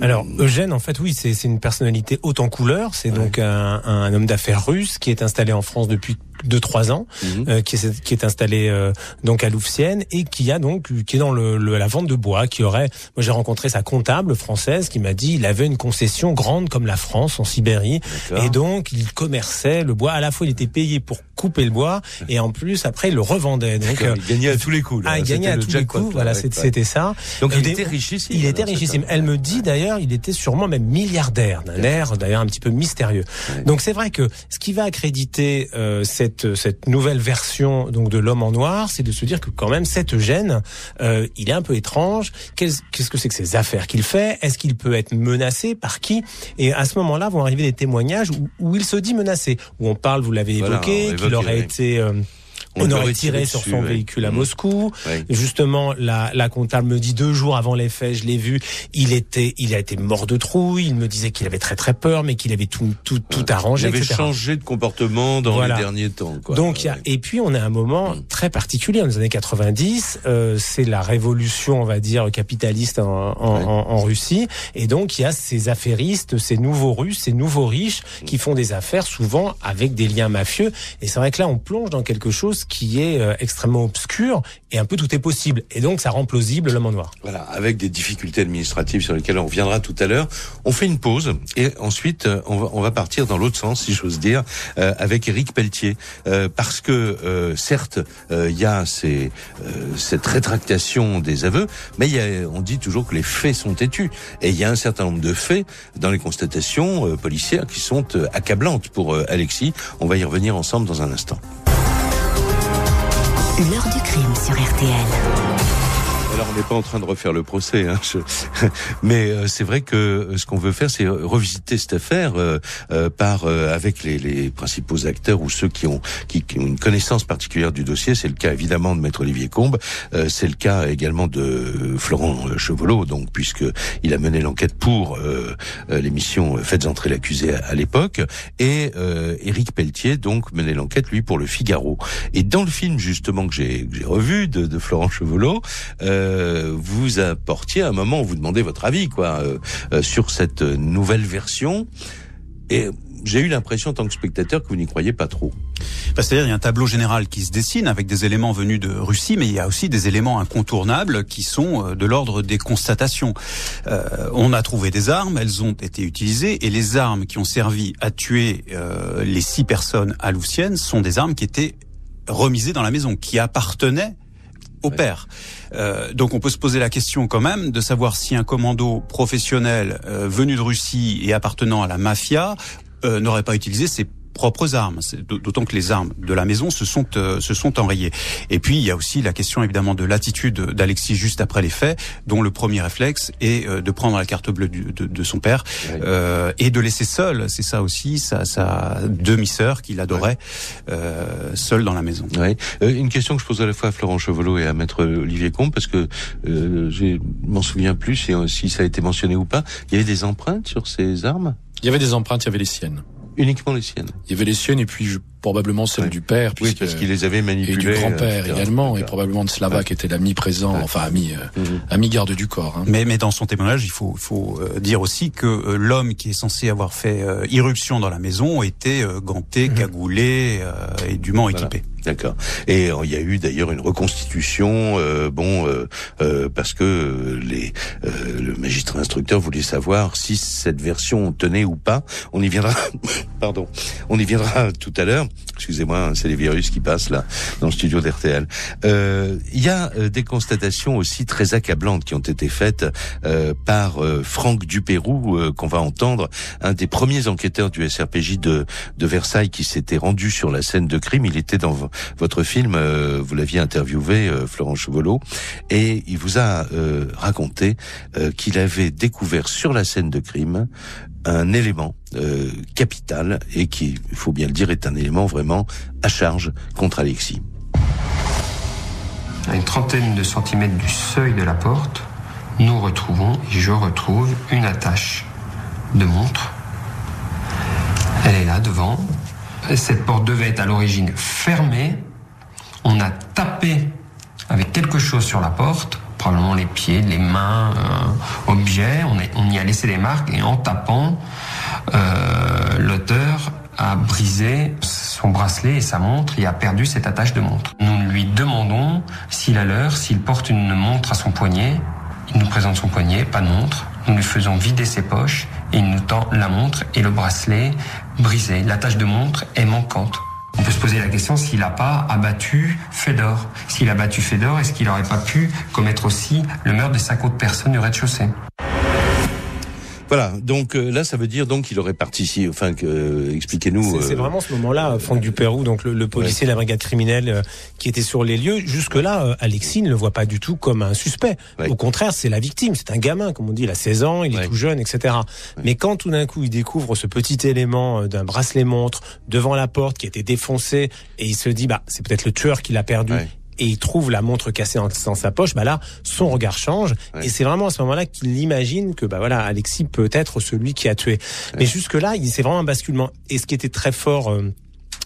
Alors Eugène, en fait, oui, c'est c'est une personnalité haute en couleur. C'est donc un, un homme d'affaires russe qui est installé en France depuis deux trois ans, Mhm. euh, qui, est, qui est installé euh, donc à Louvciennes et qui a donc qui est dans le, le- la vente de bois, qui aurait. Moi, j'ai rencontré sa comptable française qui m'a dit il avait une concession grande comme la France en Sibérie et donc il commerçait le bois. À la fois, il était payé pour couper le bois et en plus après il le revendait. Donc il gagnait à tous les coups. là. ah, il gagnait à tous les coups. là, Voilà, c'était ça. Donc Euh, il était richissime. Il était alors, richissime. Elle me dit d'ailleurs, il était sûrement même milliardaire, d'un air d'ailleurs un petit peu mystérieux. Donc c'est vrai que ce qui va accréditer euh, cette cette nouvelle version donc de l'homme en noir, c'est de se dire que quand même cet Eugène, euh, il est un peu étrange. Qu'est-ce que c'est que ces affaires qu'il fait? Est-ce qu'il peut être menacé? Par qui? Et à ce moment-là vont arriver des témoignages où, où il se dit menacé, où on parle, vous l'avez Voilà, évoqué, qu'il aurait oui. été euh, On on, aurait tiré sur son ouais. véhicule à Mhm. Moscou. Ouais. Justement, la, la comptable me dit deux jours avant les faits, je l'ai vu, il était, il a été mort de trouille. Il me disait qu'il avait très très peur, mais qu'il avait tout tout tout Il arrangé, avait etc. changé de comportement dans Voilà. les derniers temps. Quoi. Donc il y a, et puis on a un moment Mm. très particulier dans les années 90, euh, c'est la révolution, on va dire capitaliste en, en, Ouais. en- en Russie, et donc il y a ces affairistes, ces nouveaux Russes, ces nouveaux riches qui font des affaires souvent avec des liens mafieux. Et c'est vrai que là on plonge dans quelque chose qui est euh, extrêmement obscur et un peu tout est possible. Et donc ça rend plausible l'homme en noir. Voilà, avec des difficultés administratives sur lesquelles on reviendra tout à l'heure. On fait une pause et ensuite euh, on va, partir dans l'autre sens, si j'ose dire, euh, avec Éric Pelletier, parce que certes il y a cette rétractation des aveux, mais on dit toujours que les faits sont têtus et il y a un certain nombre de faits dans les constatations policières qui sont accablantes pour Alexis. On va y revenir ensemble dans un instant. L'heure du crime sur RTL. Alors on n'est pas en train de refaire le procès, hein, je- mais euh, c'est vrai que euh, ce qu'on veut faire, c'est revisiter cette affaire euh, euh, par euh, avec les, les principaux acteurs ou ceux qui ont qui, qui ont une connaissance particulière du dossier. C'est le cas évidemment de Maître Olivier Combe, euh, c'est le cas également de Florent Chevelot, donc puisque il a mené l'enquête pour l'émission Faites entrer l'accusé à, à l'époque, et Éric Pelletier donc menait l'enquête lui pour le Figaro. Et dans le film justement que j'ai que j'ai revu de, de Florent Chevelot, euh, vous apportiez un moment, vous demandez votre avis quoi euh, euh, sur cette nouvelle version. Et j'ai eu l'impression en tant que spectateur que vous n'y croyez pas trop. Bah, C'est-à-dire il y a un tableau général qui se dessine avec des éléments venus de Russie, mais il y a aussi des éléments incontournables qui sont euh, de l'ordre des constatations. Euh, on a trouvé des armes, elles ont été utilisées, et les armes qui ont servi à tuer euh, les six personnes à Louvciennes sont des armes qui étaient remisées dans la maison, qui appartenaient au père. Euh, donc on peut se poser la question quand même de savoir si un commando professionnel euh, venu de Russie et appartenant à la mafia euh, n'aurait pas utilisé ses propres armes, d'autant que les armes de la maison se sont euh, se sont enrayées. Et puis il y a aussi la question évidemment de l'attitude d'Alexis juste après les faits, dont le premier réflexe est euh, de prendre la carte bleue du- de, de son père euh, et de laisser seul, c'est ça aussi, sa, sa demi-sœur qu'il adorait, euh, seule dans la maison. Ouais. Euh, une question que je pose à la fois à Florent Chevelot et à Maître Olivier Combe, parce que euh, je m'en souviens plus si, si ça a été mentionné ou pas. Il y avait des empreintes sur ces armes? Il y avait des empreintes, il y avait les siennes. Uniquement les siennes. Il y avait les siennes et puis je- probablement celles du père, Oui, puisque- parce qu'il les avait et manipulées. du grand-père euh, également, et probablement de Slava qui était l'ami présent, enfin ami, euh, Mhm. ami garde du corps. hein. Mais, mais dans son témoignage, il faut, faut euh, dire aussi que euh, l'homme qui est censé avoir fait euh, irruption dans la maison était euh, ganté, cagoulé euh, et dûment Voilà. équipé. D'accord. Et euh, il y a eu d'ailleurs une reconstitution, euh, bon, euh, euh, parce que euh, les le magistrat instructeur voulait savoir si cette version tenait ou pas. On y viendra pardon. On y viendra tout à l'heure. Excusez-moi, hein, c'est les virus qui passent là dans le studio d'RTL. Il y a des constatations aussi très accablantes qui ont été faites par Franck Dupérou qu'on va entendre, un des premiers enquêteurs du SRPJ de, de Versailles qui s'était rendu sur la scène de crime. Il était dans votre film, euh, vous l'aviez interviewé, euh, Florent Chevelot, et il vous a euh, raconté qu'il avait découvert sur la scène de crime un élément capital et qui, il faut bien le dire, est un élément vraiment à charge contre Alexis. À une trentaine de centimètres du seuil de la porte, nous retrouvons, et je retrouve, une attache de montre. Elle est là devant. Cette porte devait être à l'origine fermée. On a tapé avec quelque chose sur la porte, probablement les pieds, les mains, euh, objets. On, y a laissé des marques et en tapant, euh, l'auteur a brisé son bracelet et sa montre et a perdu cette attache de montre. Nous lui demandons s'il a l'heure, s'il porte une montre à son poignet. Il nous présente son poignet, pas de montre. Nous lui faisons vider ses poches et il nous tend la montre et le bracelet brisé. L'attache de montre est manquante. On peut se poser la question s'il n'a pas abattu Fedor. S'il a battu Fedor, est-ce qu'il n'aurait pas pu commettre aussi le meurtre des cinq autres personnes du rez-de-chaussée? Voilà, donc euh, là, ça veut dire donc qu'il aurait participé. Enfin, que euh, expliquez-nous. C'est euh, vraiment ce moment-là, Franck Dupérou, donc le, le policier de la brigade criminelle euh, qui était sur les lieux. Jusque-là, euh, Alexis ne le voit pas du tout comme un suspect. Au contraire, c'est la victime, c'est un gamin, comme on dit, il a 16 ans, il est tout jeune, etc. Mais quand tout d'un coup il découvre ce petit élément d'un bracelet montre devant la porte qui a été défoncé et il se dit, bah c'est peut-être le tueur qui l'a perdu. Et il trouve la montre cassée dans sa poche, bah là, son regard change, et c'est vraiment à ce moment-là qu'il imagine que bah voilà, Alexis peut être celui qui a tué. Mais jusque là, il c'est vraiment un basculement. Et ce qui était très fort. euh,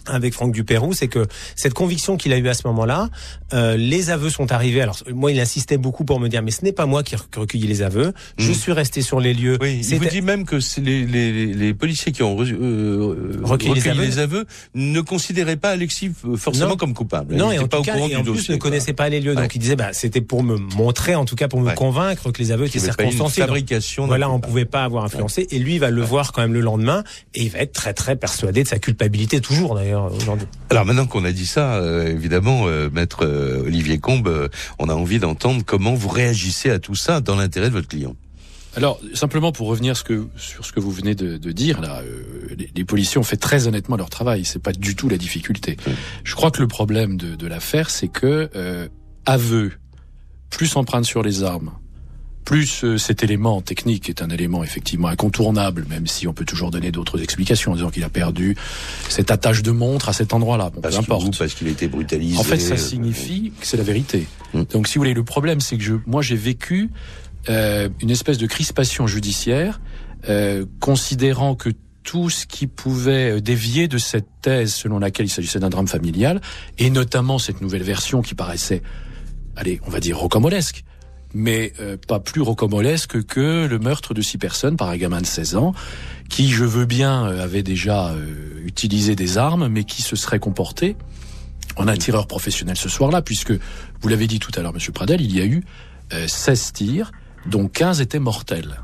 avec Franck Dupérou, c'est que cette conviction qu'il a eue à ce moment-là, euh, les aveux sont arrivés. Alors moi, il insistait beaucoup pour me dire, mais ce n'est pas moi qui ai recueilli les aveux. Je suis resté sur les lieux. Oui, il vous dit même que les, les, les policiers qui ont re- euh, Recueilli les recueilli aveux. les aveux ne considéraient pas Alexis euh, forcément Non. comme coupable. Non, Ils et en pas tout au cas, courant et du en dossier. plus ne connaissait pas les lieux. Ouais. Donc il disait, bah, c'était pour me montrer, en tout cas pour me convaincre que les aveux étaient circonstanciés. Fabrication Voilà, on pouvait pas avoir influencé. Et lui, il va le voir quand même le lendemain, et il va être très très persuadé de sa culpabilité toujours d'ailleurs aujourd'hui. Alors maintenant qu'on a dit ça, euh, évidemment, euh, maître euh, Olivier Combe, euh, on a envie d'entendre comment vous réagissez à tout ça dans l'intérêt de votre client. Alors, simplement pour revenir ce que, sur ce que vous venez de, de dire, là, euh, les, les policiers ont fait très honnêtement leur travail. C'est pas du tout la difficulté. Je crois que le problème de, de l'affaire, c'est que euh, aveu plus empreinte sur les armes, plus euh, cet élément technique est un élément effectivement incontournable, même si on peut toujours donner d'autres explications en disant qu'il a perdu cette attache de montre à cet endroit-là. Bon, peu Parce importe. que- parce qu'il a été brutalisé. En fait, ça euh, signifie que c'est la vérité. Donc, si vous voulez, le problème, c'est que je, moi, j'ai vécu euh, une espèce de crispation judiciaire, euh, considérant que tout ce qui pouvait euh, dévier de cette thèse selon laquelle il s'agissait d'un drame familial, et notamment cette nouvelle version qui paraissait, allez, on va dire rocambolesque, mais euh, pas plus rocambolesque que le meurtre de six personnes par un gamin de 16 ans, qui, je veux bien, euh, avait déjà euh, utilisé des armes, mais qui se serait comporté en un tireur professionnel ce soir-là, puisque, vous l'avez dit tout à l'heure, Monsieur Pradel, il y a eu euh, 16 tirs, dont 15 étaient mortels,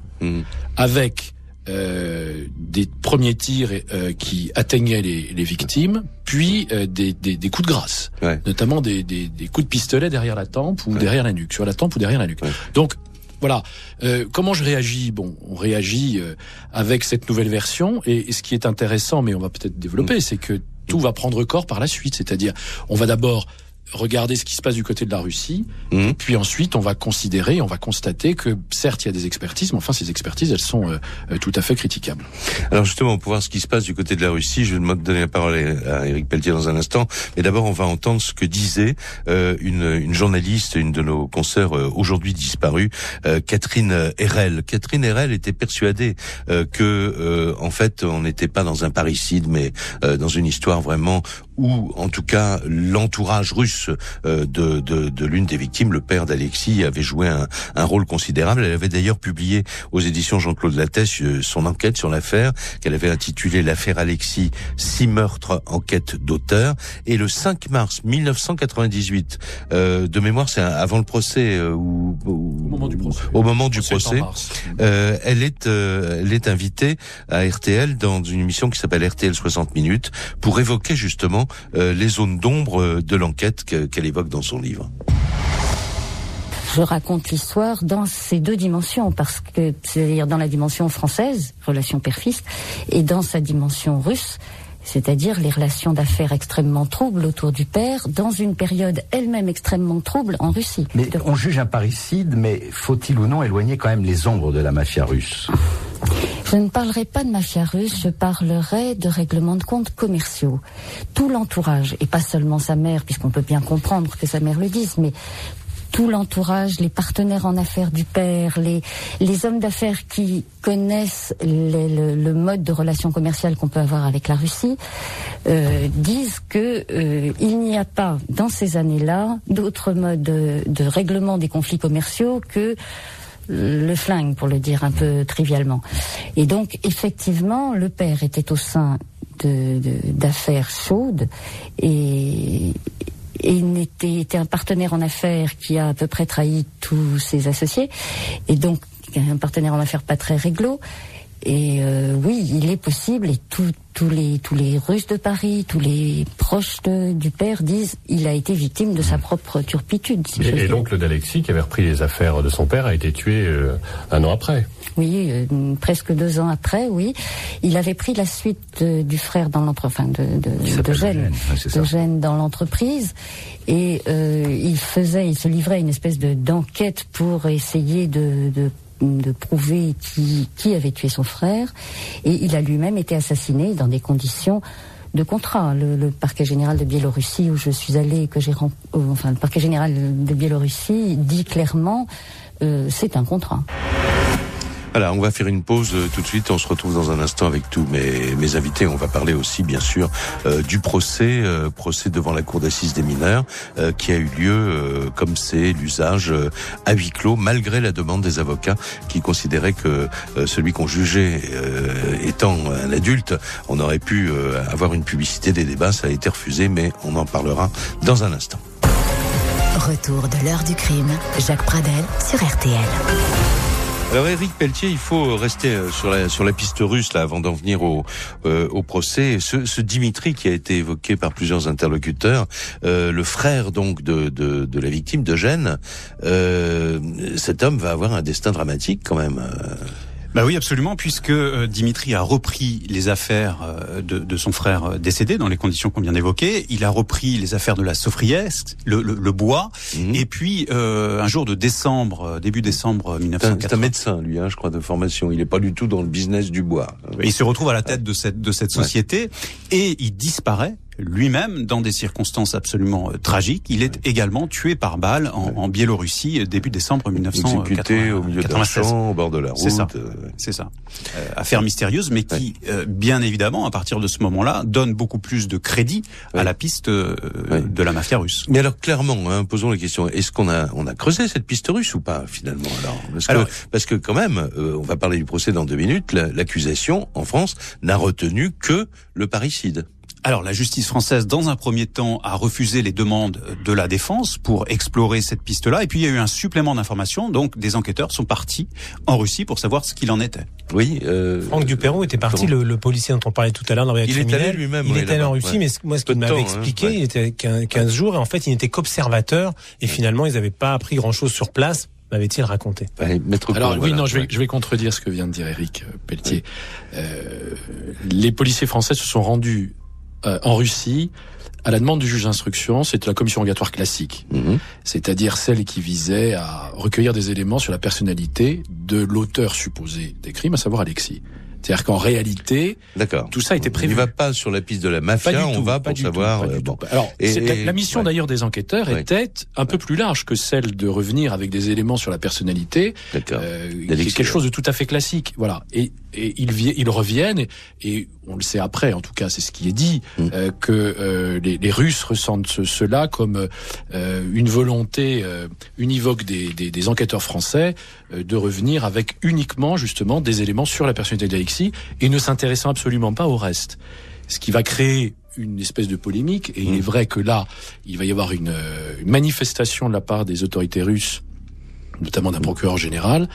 avec euh, des premiers tirs euh, qui atteignaient les, les victimes, puis euh, des, des, des coups de grâce, notamment des, des, des coups de pistolet derrière la tempe ou derrière la nuque, sur la tempe ou derrière la nuque. Donc voilà, Euh, comment je réagis? Bon, on réagit euh, avec cette nouvelle version, et, et ce qui est intéressant, mais on va peut-être développer, c'est que tout va prendre corps par la suite, c'est-à-dire on va d'abord regarder ce qui se passe du côté de la Russie, et puis ensuite on va considérer, on va constater que certes il y a des expertises, mais enfin ces expertises elles sont euh, euh, tout à fait critiquables. Alors justement, pour voir ce qui se passe du côté de la Russie, je vais me donner la parole à Eric Pelletier dans un instant. Mais d'abord, on va entendre ce que disait euh, une, une journaliste, une de nos consoeurs euh, aujourd'hui disparue, euh, Catherine Herel. Catherine Herel était persuadée euh, que, euh, en fait, on n'était pas dans un parricide, mais euh, dans une histoire vraiment ou en tout cas l'entourage russe de, de, de l'une des victimes, le père d'Alexis, avait joué un, un, rôle considérable. Elle avait d'ailleurs publié aux éditions Jean-Claude Lattès son enquête sur l'affaire qu'elle avait intitulée l'affaire Alexis, six meurtres, enquête d'auteur. Et le 5 mars 1998, euh, de mémoire, c'est avant le procès euh, ou, au moment du procès, au moment du procès euh, elle est euh, elle est invitée à RTL dans une émission qui s'appelle RTL 60 minutes pour évoquer justement euh, les zones d'ombre de l'enquête qu'elle évoque dans son livre je raconte l'histoire dans ces deux dimensions, parce que c'est-à-dire dans la dimension française, relation père-fils, et dans sa dimension russe, c'est-à-dire les relations d'affaires extrêmement troubles autour du père, dans une période elle-même extrêmement trouble en Russie. Mais on juge un parricide, mais faut-il ou non éloigner quand même les ombres de la mafia russe? Je ne parlerai pas de mafia russe, je parlerai de règlements de comptes commerciaux. Tout l'entourage, et pas seulement sa mère, puisqu'on peut bien comprendre que sa mère le dise, mais tout l'entourage, les partenaires en affaires du père, les, hommes d'affaires qui connaissent le, mode de relation commerciale qu'on peut avoir avec la Russie, euh, disent que euh, il n'y a pas dans ces années-là d'autre mode de, de règlement des conflits commerciaux que le flingue, pour le dire un peu trivialement. Et donc, effectivement, le père était au sein d'affaires de, chaudes et, et était, était un partenaire en affaires qui a à peu près trahi tous ses associés, et donc un partenaire en affaires pas très réglo. Et euh, oui, il est possible, et tout, tous les tous les Russes de Paris, tous les proches du père disent il a été victime de sa propre turpitude. et, l'oncle d'Alexis, qui avait repris les affaires de son père, a été tué euh, un an après. Oui, euh, presque deux ans après, oui. Il avait pris la suite du frère dans l'entreprise, enfin de, de, de Gênes, de Gênes dans l'entreprise, et euh, il faisait, il se livrait à une espèce de d'enquête pour essayer de, de de prouver qui, qui avait tué son frère. Et il a lui-même été assassiné dans des conditions de contrat. Le, parquet général de Biélorussie où je suis allée, que j'ai euh, enfin le parquet général de Biélorussie dit clairement euh, c'est un contrat. Voilà, on va faire une pause euh, tout de suite. On se retrouve dans un instant avec tous mes, mes invités. On va parler aussi, bien sûr, euh, du procès, euh, procès devant la cour d'assises des mineurs, qui a eu lieu, comme c'est l'usage, à huis clos, malgré la demande des avocats qui considéraient que celui qu'on jugeait étant un adulte, on aurait pu avoir une publicité des débats. Ça a été refusé, mais on en parlera dans un instant. Retour de l'heure du crime. Jacques Pradel sur RTL. Alors Eric Pelletier, il faut rester euh, sur la sur la piste russe là avant d'en venir au euh, au procès. Ce, Dimitri qui a été évoqué par plusieurs interlocuteurs, euh, le frère donc de, de, de la victime de Gênes, euh, cet homme va avoir un destin dramatique quand même. Euh. Bah oui, absolument, puisque euh, Dimitri a repris les affaires euh, de, de, son frère euh, décédé dans les conditions qu'on vient d'évoquer. Il a repris les affaires de la Sofrieste, le, le, le bois, mhm. et puis un jour de décembre, début décembre 1980. C'est un médecin, lui, hein, je crois, de formation. Il n'est pas du tout dans le business du bois. il se retrouve à la tête de cette de cette société et il disparaît lui-même dans des circonstances absolument euh, tragiques. Il est également tué par balle en, en Biélorussie euh, début décembre 1996. au milieu d'un champ, au bord de la route. C'est ça. Euh. C'est ça. affaire mystérieuse, mais qui, bien évidemment, à partir de ce moment-là, donne beaucoup plus de crédit à la piste de la mafia russe. Mais alors clairement, hein, posons la question est-ce qu'on a on a creusé cette piste russe ou pas finalement alors? Parce, que, parce que quand même, on va parler du procès dans deux minutes. L'accusation en France n'a retenu que le parricide. Alors la justice française, dans un premier temps, a refusé les demandes de la défense pour explorer cette piste-là. Et puis il y a eu un supplément d'informations. Donc des enquêteurs sont partis en Russie pour savoir ce qu'il en était. Oui. Euh, Franck Duperron était parti, le, le, policier dont on parlait tout à l'heure dans Il est allé lui-même. Il était allé en Russie, mais moi ce qu'il m'avait hein, expliqué, il était 15 jours et en fait il n'était qu'observateur. Et finalement ils n'avaient pas appris grand-chose sur place m'avait-il raconté Alors oui, non, je vais, je vais contredire ce que vient de dire Eric euh, Pelletier. Euh, les policiers français se sont rendus euh, en Russie, à la demande du juge d'instruction, c'était la commission rogatoire classique, mhm. c'est-à-dire celle qui visait à recueillir des éléments sur la personnalité de l'auteur supposé des crimes, à savoir Alexis. C'est-à-dire qu'en réalité, D'accord. tout ça a été On prévu. n'y va pas sur la piste de la Pas mafia, du on tout, va pas pour du tout, savoir. pas du euh, tout. bon. Alors, Et- la, mission ouais. d'ailleurs des enquêteurs Ouais. était un peu plus large que celle de revenir avec des éléments sur la personnalité, euh, est D'Alexis, quelque chose de tout à fait classique. Voilà. Et, et ils, vi- ils reviennent, et, et on le sait après, en tout cas, c'est ce qui est dit, Mm. euh, que euh, les, les Russes ressentent ce- cela comme euh, une volonté euh, univoque des, des, des enquêteurs français euh, de revenir avec uniquement justement des éléments sur la personnalité d'Alexis et ne s'intéressant absolument pas au reste. Ce qui va créer une espèce de polémique. Et il est vrai que là, il va y avoir une, euh, une manifestation de la part des autorités russes, notamment d'un procureur général,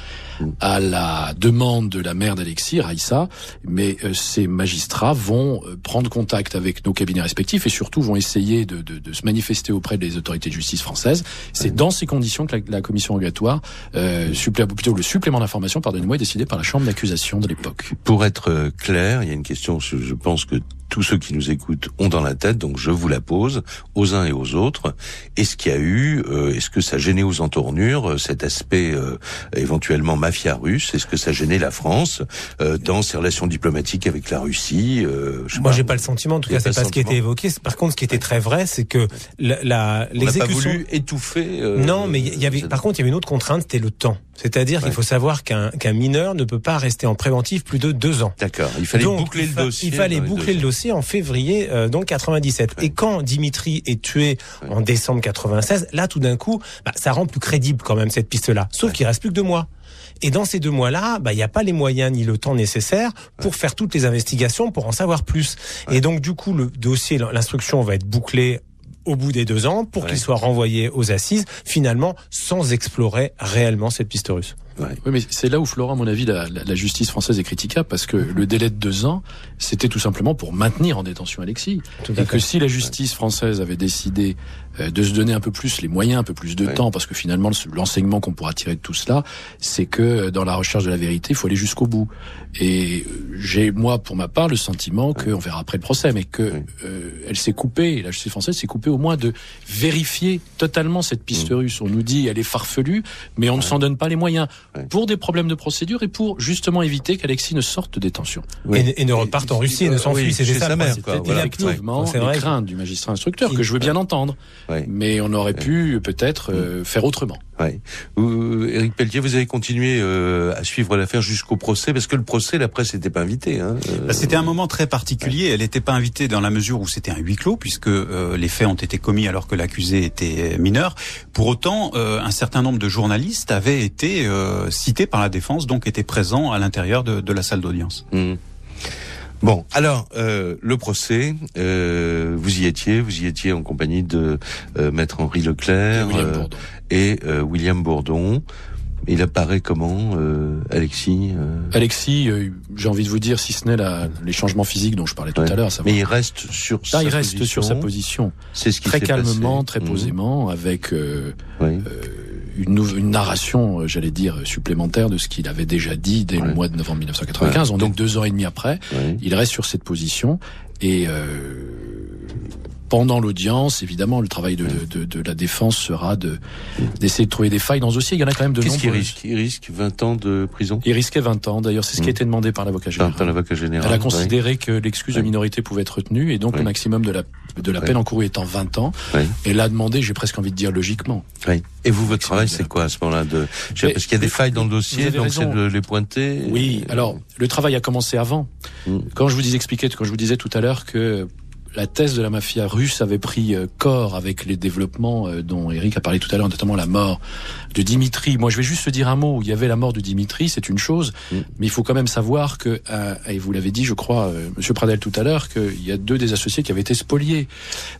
à la demande de la mère d'Alexis, Raïssa. Mais euh, ces magistrats vont euh, prendre contact avec nos cabinets respectifs et surtout vont essayer de, de, de se manifester auprès des autorités de justice françaises. C'est dans ces conditions que la, la commission rogatoire, euh, supplé- plutôt le supplément d'information, pardonnez-moi, est décidé par la chambre d'accusation de l'époque. Pour être euh, clair, il y a une question, je pense que tous ceux qui nous écoutent ont dans la tête, donc je vous la pose aux uns et aux autres. Est-ce qu'il y a eu, euh, est-ce que ça gênait aux entournures euh, cet aspect euh, éventuellement mafia russe Est-ce que ça gênait la France euh, dans ses relations diplomatiques avec la Russie euh, je Moi, pas. j'ai pas le sentiment. En tout cas, c'est pas ce qui était évoqué. Par contre, ce qui était très vrai, c'est que la, la On n'a pas l'exécution. voulu étouffer. euh, non, mais il y avait. Par contre, il y avait une autre contrainte, c'était le temps. C'est-à-dire qu'il faut savoir qu'un qu'un mineur ne peut pas rester en préventif plus de deux ans. D'accord. Il fallait Donc, boucler le dossier. Il fallait boucler le dossier en février euh, donc 97. Et quand Dimitri est tué en décembre 96, là tout d'un coup, bah, ça rend plus crédible quand même cette piste-là. Sauf qu'il reste plus que deux mois. Et dans ces deux mois-là, bah, il n'y a pas les moyens ni le temps nécessaire pour faire toutes les investigations, pour en savoir plus. Et donc, du coup, le dossier, l'instruction va être bouclée au bout des deux ans pour qu'il soit renvoyé aux assises, finalement, sans explorer réellement cette piste russe. Oui, mais c'est là où, Florent, à mon avis, la, la- la justice française est critiquable parce que le délai de deux ans, c'était tout simplement pour maintenir en détention Alexis. Tout et que si la justice française avait décidé euh, de se donner un peu plus les moyens, un peu plus de temps, parce que finalement, le- l'enseignement qu'on pourra tirer de tout cela, c'est que euh, dans la recherche de la vérité, il faut aller jusqu'au bout. Et euh, j'ai, moi, pour ma part, le sentiment que, on verra après le procès, mais que euh, elle s'est coupée, la justice française s'est coupée au moins de vérifier totalement cette piste russe. On nous dit elle est farfelue, mais on ne s'en donne pas les moyens pour des problèmes de procédure et pour justement éviter qu'Alexis ne sorte de détention. Et, et ne reparte en Russie et ne s'enfuit. oui, ça, sa le mère, C'était voilà. effectivement, c'est les vrai. craintes du magistrat instructeur que je veux bien entendre, mais on aurait pu peut-être euh, faire autrement. Ouais. Éric Pelletier, vous avez continué euh, à suivre l'affaire jusqu'au procès, parce que le procès, la presse n'était pas invitée. Hein, euh, Bah, C'était un moment très particulier. Elle n'était pas invitée dans la mesure où c'était un huis clos, puisque euh, les faits ont été commis alors que l'accusé était mineur. Pour autant, euh, un certain nombre de journalistes avaient été euh, cités par la défense, donc étaient présents à l'intérieur de, de la salle d'audience. Hmm. Bon, alors euh, le procès, euh, vous y étiez, vous y étiez en compagnie de euh, maître Henri Leclerc Et William euh, Bourdon. euh, William Bourdon. Il apparaît comment, euh, Alexis euh, Alexis, euh, j'ai envie de vous dire, si ce n'est les changements physiques dont je parlais tout Ouais. à l'heure, Mais il reste sur Là, sa il reste position. sur sa position. C'est ce qui très calmement, passé. très Mhm. posément, avec euh, Oui. Une, une narration, euh, j'allais dire, supplémentaire de ce qu'il avait déjà dit dès le mois de novembre 1995. Ouais. On est deux ans et demi après. Ouais. Il reste sur cette position et euh, pendant l'audience, évidemment, le travail de, de, de la défense sera de d'essayer de trouver des failles dans ce dossier. Il y en a quand même de Qu'est-ce qu'il risque? Il risque 20 ans de prison? Il risquait 20 ans. D'ailleurs, c'est ce qui a été demandé par l'avocat général. par l'avocat général. Elle a considéré que l'excuse de minorité pouvait être retenue et donc Oui. le maximum de la de la peine encourue étant 20 ans. Oui. Elle a demandé, j'ai presque envie de dire logiquement. Oui. Et vous, votre travail, c'est quoi à ce moment-là de... Mais- Parce qu'il y a des failles dans le dossier, donc c'est de les pointer. Oui, alors le travail a commencé avant. Mm. Quand je vous dis expliqué, quand je vous disais tout à l'heure que la thèse de la mafia russe avait pris euh, corps avec les développements euh, dont Eric a parlé tout à l'heure, notamment la mort de Dimitri. Moi, je vais juste se dire un mot. Il y avait la mort de Dimitri, c'est une chose, Mm. mais il faut quand même savoir que, euh, et vous l'avez dit, je crois, euh, Monsieur Pradel tout à l'heure, qu'il y a deux des associés qui avaient été spoliés.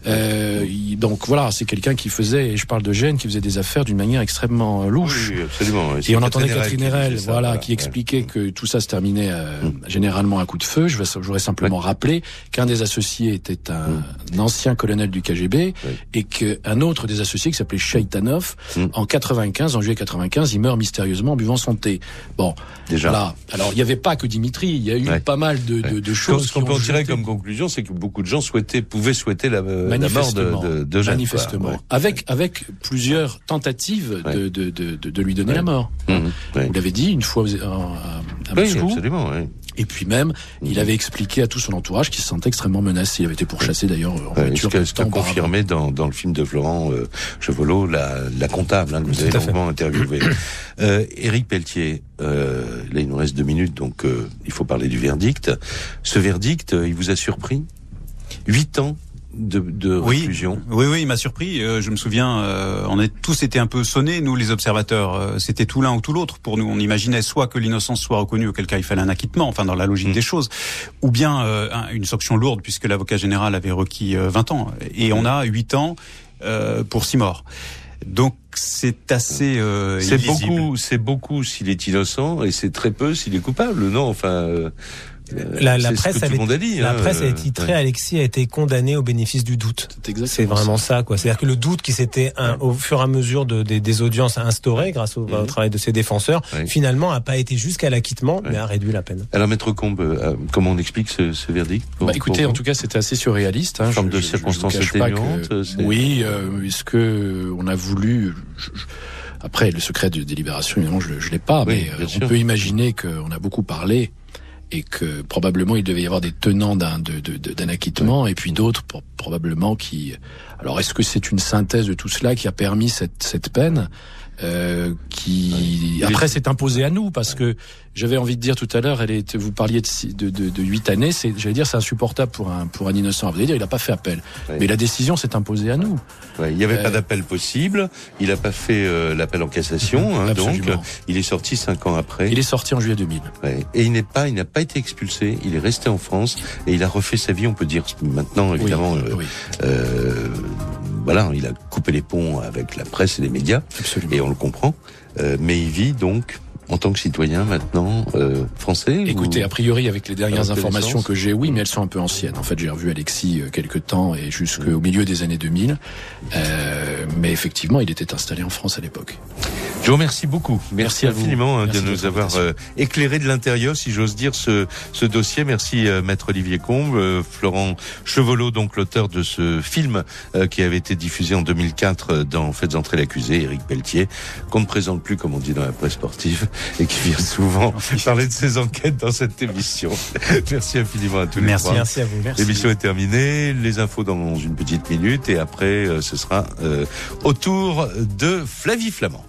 Euh, il- donc voilà, c'est quelqu'un qui faisait, et je parle de Gênes, qui faisait des affaires d'une manière extrêmement euh, louche. Oui, absolument. oui. Et on entendait Catherine ça, voilà, qui expliquait que tout ça se terminait euh, généralement à coup de feu. Je voudrais simplement rappeler qu'un des associés était un, ancien colonel du KGB et qu'un autre des associés qui s'appelait Shaitanov, Mm. en 95, en juillet 95, il meurt mystérieusement en buvant son thé. Bon, Déjà. Voilà. Alors il n'y avait pas que Dimitri, il y a eu Ouais. pas mal de, choses. Ce qu'on qui peut en tirer jeté- comme conclusion, c'est que beaucoup de gens souhaitaient, pouvaient souhaiter la, euh, la mort Manifestement, de, de, de Jeanne. manifestement. Ouais. Avec avec plusieurs tentatives de, de, de, de, de lui donner la mort. Ouais. Vous l'avez dit une fois à, Oui, Moscou. absolument. ouais. Et puis même, il avait expliqué à tout son entourage qu'il se sentait extrêmement menacé. Il avait été pourchassé d'ailleurs en Ouais, voiture. ce qu'a confirmé dans, dans le film de Florent euh, Chevolot, la, la comptable, hein, que vous avez longuement interviewé. euh, Éric Pelletier, euh, là il nous reste deux minutes, donc euh, il faut parler du verdict. Ce verdict, euh, il vous a surpris? Huit ans de, de Oui, réclusion. oui, oui, il m'a surpris. Euh, je me souviens, euh, on est tous été un peu sonnés, nous les observateurs. Euh, C'était tout l'un ou tout l'autre pour nous. On imaginait soit que l'innocence soit reconnue, auquel cas il fallait un acquittement, enfin dans la logique des choses, ou bien euh, un- une sanction lourde puisque l'avocat général avait requis euh, 20 ans. Et on a 8 ans euh, pour 6 morts. Donc c'est assez euh, C'est beaucoup, c'est beaucoup s'il est innocent et c'est très peu s'il est coupable. Non, enfin. euh, La, la ce presse avait, dit. la hein, presse euh, ouais. Alexis a été condamné au bénéfice du doute. C'est vraiment ça, quoi. C'est-à-dire que le doute qui s'était au fur et à mesure de, des, des audiences instaurées grâce au, au travail de ses défenseurs, finalement a pas été jusqu'à l'acquittement, mais a réduit la peine. Alors, Maître Combe, euh, comment on explique ce, ce verdict pour- Bah, écoutez, pour en tout cas, c'était assez surréaliste. Hein. Forme Je- de circonstances atténuantes, Oui, euh, est-ce que on a voulu je- je- Après, le secret de délibération, évidemment, je, je l'ai pas, Oui, mais euh, on sûr. peut imaginer qu'on a beaucoup parlé et que probablement il devait y avoir des tenants d'un de, de- acquittement et puis d'autres pour- probablement qui. Alors, est-ce que c'est une synthèse de tout cela qui a permis cette, cette peine euh, qui après s'est imposée à nous parce que j'avais envie de dire tout à l'heure, elle est, vous parliez de, de, de, de 8 années, c'est, j'allais dire, c'est insupportable pour un, pour un innocent. Vous allez dire, il n'a pas fait appel. Mais la décision s'est imposée à nous. Ouais, il n'y avait Euh, pas d'appel possible. Il n'a pas fait euh, l'appel en cassation. Hein, donc, Absolument. il est sorti cinq ans après. Il est sorti en juillet 2000. Ouais. Et il n'est pas, il n'a pas été expulsé. Il est resté en France et il a refait sa vie. On peut dire maintenant, évidemment. Euh, euh, voilà, il a coupé les ponts avec la presse et les médias. Et on le comprend. Euh, mais il vit donc en tant que citoyen maintenant euh, français. Écoutez, ou- a priori, avec les dernières informations que j'ai, oui, mais elles sont un peu anciennes. En fait, j'ai revu Alexis euh, quelque temps et jusqu'au milieu des années 2000. Euh, mais effectivement, il était installé en France à l'époque. Je vous remercie beaucoup. Merci, infiniment hein, Merci de nous avoir euh, éclairé de l'intérieur, si j'ose dire, ce, ce dossier. Merci euh, Maître Olivier Combe, euh, Florent Chevolot, donc l'auteur de ce film euh, qui avait été diffusé en 2004 euh, dans Faites entrer l'accusé, Éric Pelletier, qu'on ne présente plus comme on dit dans la presse sportive et qui vient souvent parler de ses enquêtes dans cette émission. Merci infiniment à tous les Merci. trois. Merci à vous. L'émission est terminée, les infos dans une petite minute et après euh, ce sera euh, au tour de Flavie Flamand.